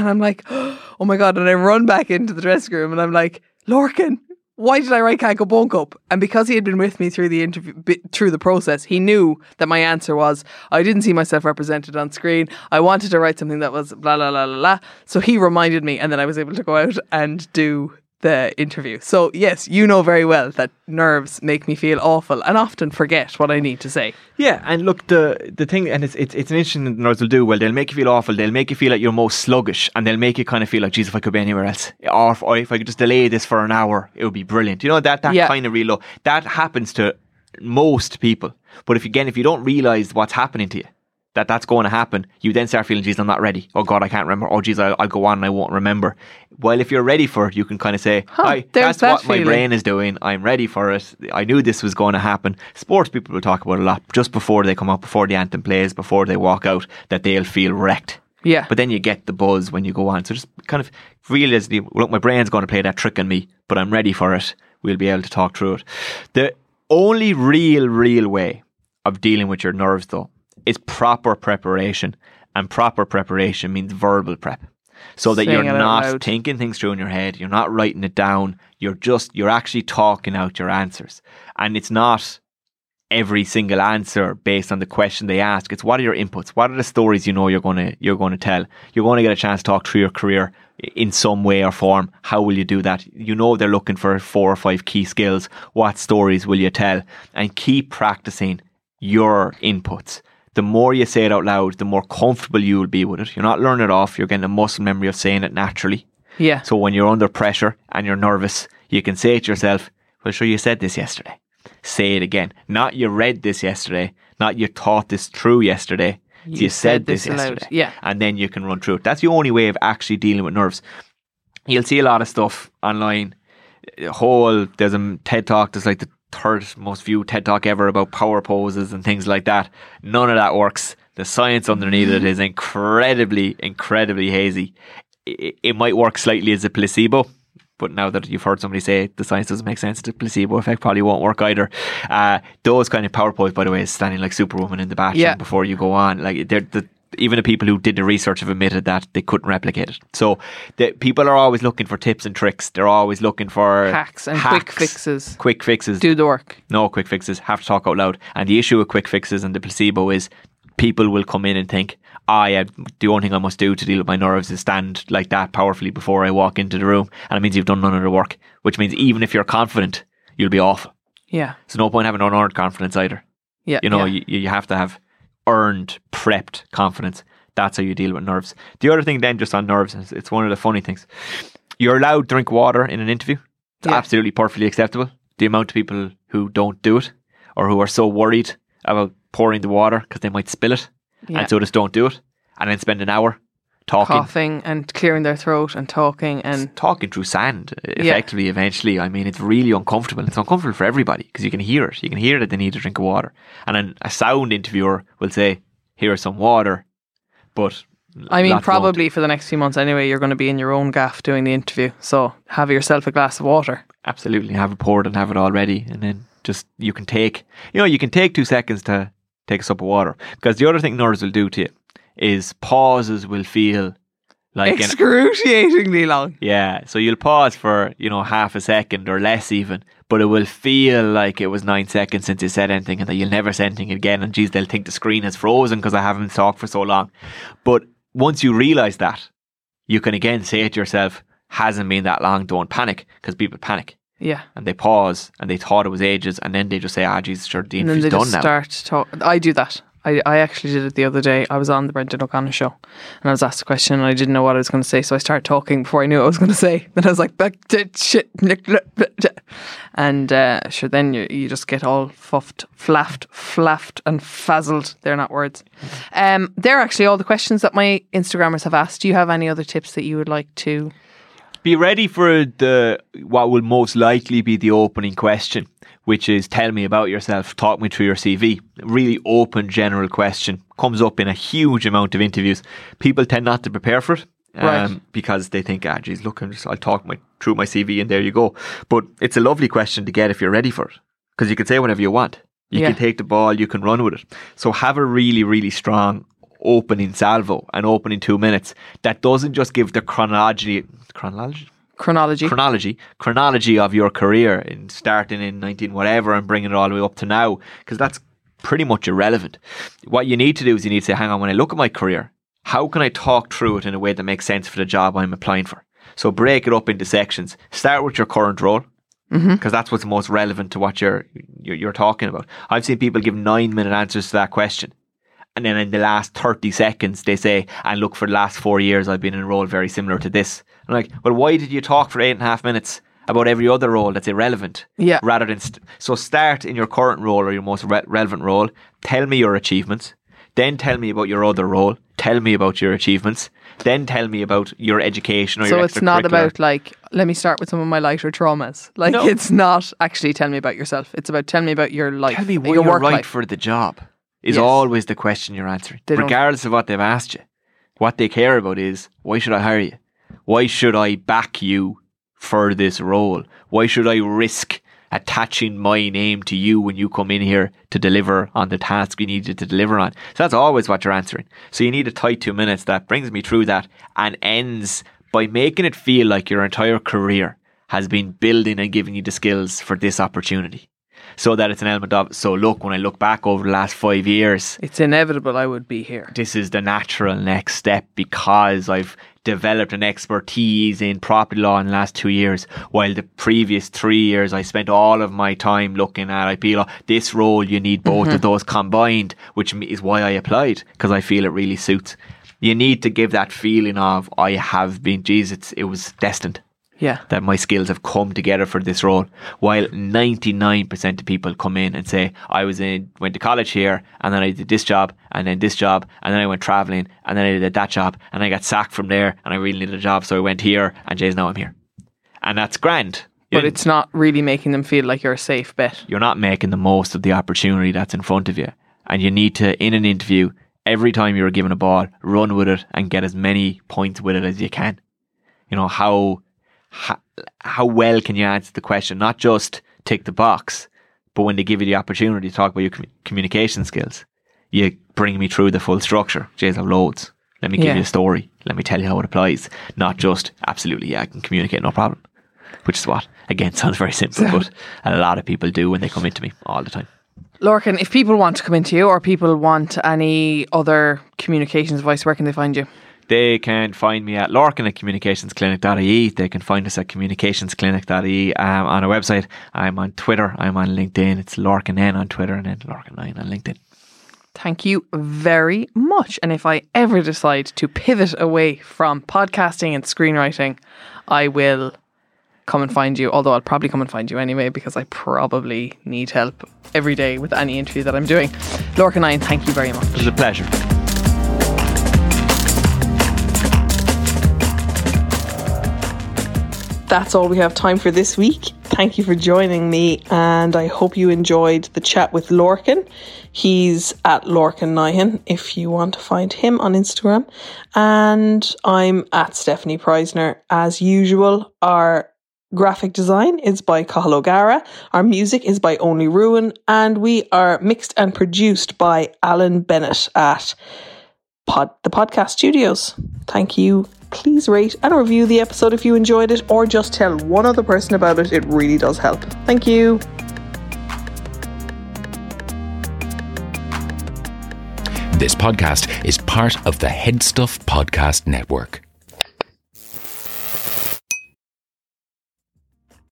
and I'm like, Oh my God. And I run back into the dressing room and I'm like, Lorcan, why did I write Can't Go Won't Cope? And because he had been with me through the interview, through the process, he knew that my answer was, I didn't see myself represented on screen. I wanted to write something that was blah, blah, blah, blah, blah. So he reminded me, and then I was able to go out and do the interview. So, yes, you know very well that nerves make me feel awful and often forget what I need to say. Yeah, and look, the the thing, and it's it's, it's an interesting thing nerves will do. Well, they'll make you feel awful. They'll make you feel like you're most sluggish, and they'll make you kind of feel like, geez, if I could be anywhere else, or if, or if I could just delay this for an hour, it would be brilliant. You know that that Yeah. kind of real low. That happens to most people. But if again, if you don't realize what's happening to you, that that's going to happen, you then start feeling, geez, I'm not ready. Oh God, I can't remember. Oh geez, I'll, I'll go on and I won't remember. Well, if you're ready for it, you can kind of say, Hi, there's that's that what my brain is doing. I'm ready for it. I knew this was going to happen. Sports people will talk about a lot just before they come out, before the anthem plays, before they walk out, that they'll feel wrecked. Yeah. But then you get the buzz when you go on. So just kind of realize, the- look, my brain's going to play that trick on me, but I'm ready for it. We'll be able to talk through it. The only real, real way of dealing with your nerves, though, is proper preparation. And proper preparation means verbal prep. So that Saying you're not loud. thinking things through in your head, you're not writing it down, you're just, you're actually talking out your answers. And it's not every single answer based on the question they ask. It's what are your inputs? What are the stories you know you're going to you're going to tell? You're going to get a chance to talk through your career in some way or form. How will you do that? You know they're looking for four or five key skills. What stories will you tell? And keep practicing your inputs. The more you say it out loud, the more comfortable you will be with it. You're not learning it off. You're getting a muscle memory of saying it naturally. yeah. So when you're under pressure and you're nervous, you can say to yourself, Well, sure, you said this yesterday. Say it again. Not you read this yesterday, not you thought this through yesterday. You, said, this, aloud. yesterday. Yeah. And then you can run through it. That's the only way of actually dealing with nerves. You'll see a lot of stuff online. A whole, there's a TED talk, there's like the third most viewed TED talk ever about power poses and things like that. None of that works. The science underneath it is incredibly, incredibly hazy. It, it might work slightly as a placebo, but now that you've heard somebody say the science doesn't make sense, the placebo effect probably won't work either. Uh, those kind of power poses, by the way, is standing like Superwoman in the bathroom Yeah. before you go on. Like they're the even the people who did the research have admitted that they couldn't replicate it. So the, people are always looking for tips and tricks. They're always looking for Hacks and quick fixes. Quick fixes. Do the work. No quick fixes. Have to talk out loud. And the issue with quick fixes and the placebo is people will come in and think, ah, yeah, the only thing I must do to deal with my nerves is stand like that powerfully before I walk into the room. And it means you've done none of the work, which means even if you're confident, you'll be off. Yeah. There's no point having unearned confidence either. Yeah. You know, yeah. you, you have to have earned, prepped confidence. That's how you deal with nerves. The other thing, then, just on nerves, is it's one of the funny things. You're allowed to drink water in an interview. It's Yeah. absolutely perfectly acceptable. The amount of people who don't do it or who are so worried about pouring the water because they might spill it Yeah. and so just don't do it and then spend an hour talking. Coughing and clearing their throat and talking and talking through sand effectively eventually. I mean it's really uncomfortable. It's uncomfortable for everybody because you can hear it. You can hear that they need a drink of water. And then a sound interviewer will say here's some water. But I mean, probably for the next few months anyway, you're going to be in your own gaff doing the interview. So have yourself a glass of water. absolutely. Have it poured and have it all ready and then just you can take you know you can take two seconds to take a sip of water. Because the other thing nerves will do to you is pauses will feel like an Excruciatingly long. Yeah, so you'll pause for, you know, half a second or less even, but it will feel like it was nine seconds since you said anything and that you'll never say anything again. And geez, they'll think the screen has frozen because I haven't talked for so long. But once you realize that, you can again say it to yourself, hasn't been that long, don't panic, because people panic. Yeah. And they pause and they thought it was ages and then they just say, ah, geez, sure, the interview's done just now. start talk. I do that. I, I actually did it the other day. I was on the Brendan O'Connor show and I was asked a question and I didn't know what I was going to say. So I started talking before I knew what I was going to say. Then I was like, "Back to shit. And uh, sure, then you, you just get all fuffed, flaffed, flaffed, and fazzled. They're not words. Um, they're actually all the questions that my Instagrammers have asked. Do you have any other tips that you would like to? Be ready for the what will most likely be the opening question, which is tell me about yourself, talk me through your CV. Really open general question comes up in a huge amount of interviews. People tend not to prepare for it. Right. Um, because they think, ah, geez, look, I'm just, I'll talk my through my CV and there you go. But it's a lovely question to get if you're ready for it, because you can say whatever you want. You Yeah. can take the ball, you can run with it. So have a really, really strong opening salvo and opening two minutes that doesn't just give the chronology, chronology, Chronology. chronology. Chronology of your career in starting in 19 whatever and bringing it all the way up to now because that's pretty much irrelevant. What you need to do is you need to say hang on when i look at my career how can i talk through it in a way that makes sense for the job i'm applying for? So break it up into sections. Start with your current role mm-hmm. because that's what's most relevant to what you're, you're you're talking about. I've seen people give 9 minute answers to that question and then in the last 30 seconds, they say, and look, for the last four years, I've been in a role very similar to this. I'm like, well, why did you talk for eight and a half minutes about every other role that's irrelevant? Yeah. Rather than, st- so start in your current role or your most re- relevant role. Tell me your achievements. Then tell me about your other role. Tell me about your achievements. Then tell me about your education or so it's not about like let me start with some of my lighter traumas. Like No. it's not actually tell me about yourself. It's about tell me about your life, Tell me why your you're work right life. for the job. Is Yes. always the question you're answering, They don't- regardless of what they've asked you. What they care about is why should I hire you? Why should I back you for this role? Why should I risk attaching my name to you when you come in here to deliver on the task you needed to deliver on? So that's always what you're answering. So you need a tight two minutes that brings me through that and ends by making it feel like your entire career has been building and giving you the skills for this opportunity. So that it's an element of, so look, when I look back over the last five years, It's inevitable I would be here. this is the natural next step because I've developed an expertise in property law in the last two years, while the previous three years I spent all of my time looking at IP law. This role, you need both of mm-hmm. those combined, which is why I applied because I feel it really suits. You need to give that feeling of I have been, Jesus, it was destined Yeah. that my skills have come together for this role. While 99% of people come in and say, I was in, went to college here, and then I did this job, and then this job, and then I went traveling, and then I did that job, and I got sacked from there, and I really needed a job, so I went here, and Jay's now I'm here. And that's grand. You But it's not really making them feel like you're a safe bet. you're not making the most of the opportunity that's in front of you. And you need to, in an interview, every time you're given a ball, run with it and get as many points with it as you can. You know, how, how, how well can you answer the question? Not just tick the box, but when they give you the opportunity to talk about your commu- communication skills, you bring me through the full structure. Jays have loads. Let me give Yeah. you a story. Let me tell you how it applies. Not just, absolutely, yeah, I can communicate, no problem. Which is what, again, sounds very simple, but a lot of people do when they come into me all the time. Lorcan, if people want to come into you or people want any other communications advice, where can they find you? They can find me at Lorcan at communicationsclinic.ie. They can find us at communicationsclinic.ie um, on our website. I'm on Twitter. I'm on LinkedIn. It's Lorcan N on Twitter and then Lorcan9 on LinkedIn. Thank you very much. And if I ever decide to pivot away from podcasting and screenwriting, I will come and find you. Although I'll probably come and find you anyway because I probably need help every day with any interview that I'm doing. Lorcan Nyhan, thank you very much. It was a pleasure. That's all we have time for this week. Thank you for joining me, and I hope you enjoyed the chat with Lorcan. He's at Lorcan Nyhan if you want to find him on Instagram. And I'm at Stefanie Preissner. As usual, our graphic design is by Cathal O'Gara. Our music is by Only Ruin, and we are mixed and produced by Alan Bennett at pod, the podcast studios. Thank you. Please rate and review the episode if you enjoyed it, or just tell one other person about it. It really does help. Thank you. This podcast is part of the Headstuff Podcast Network.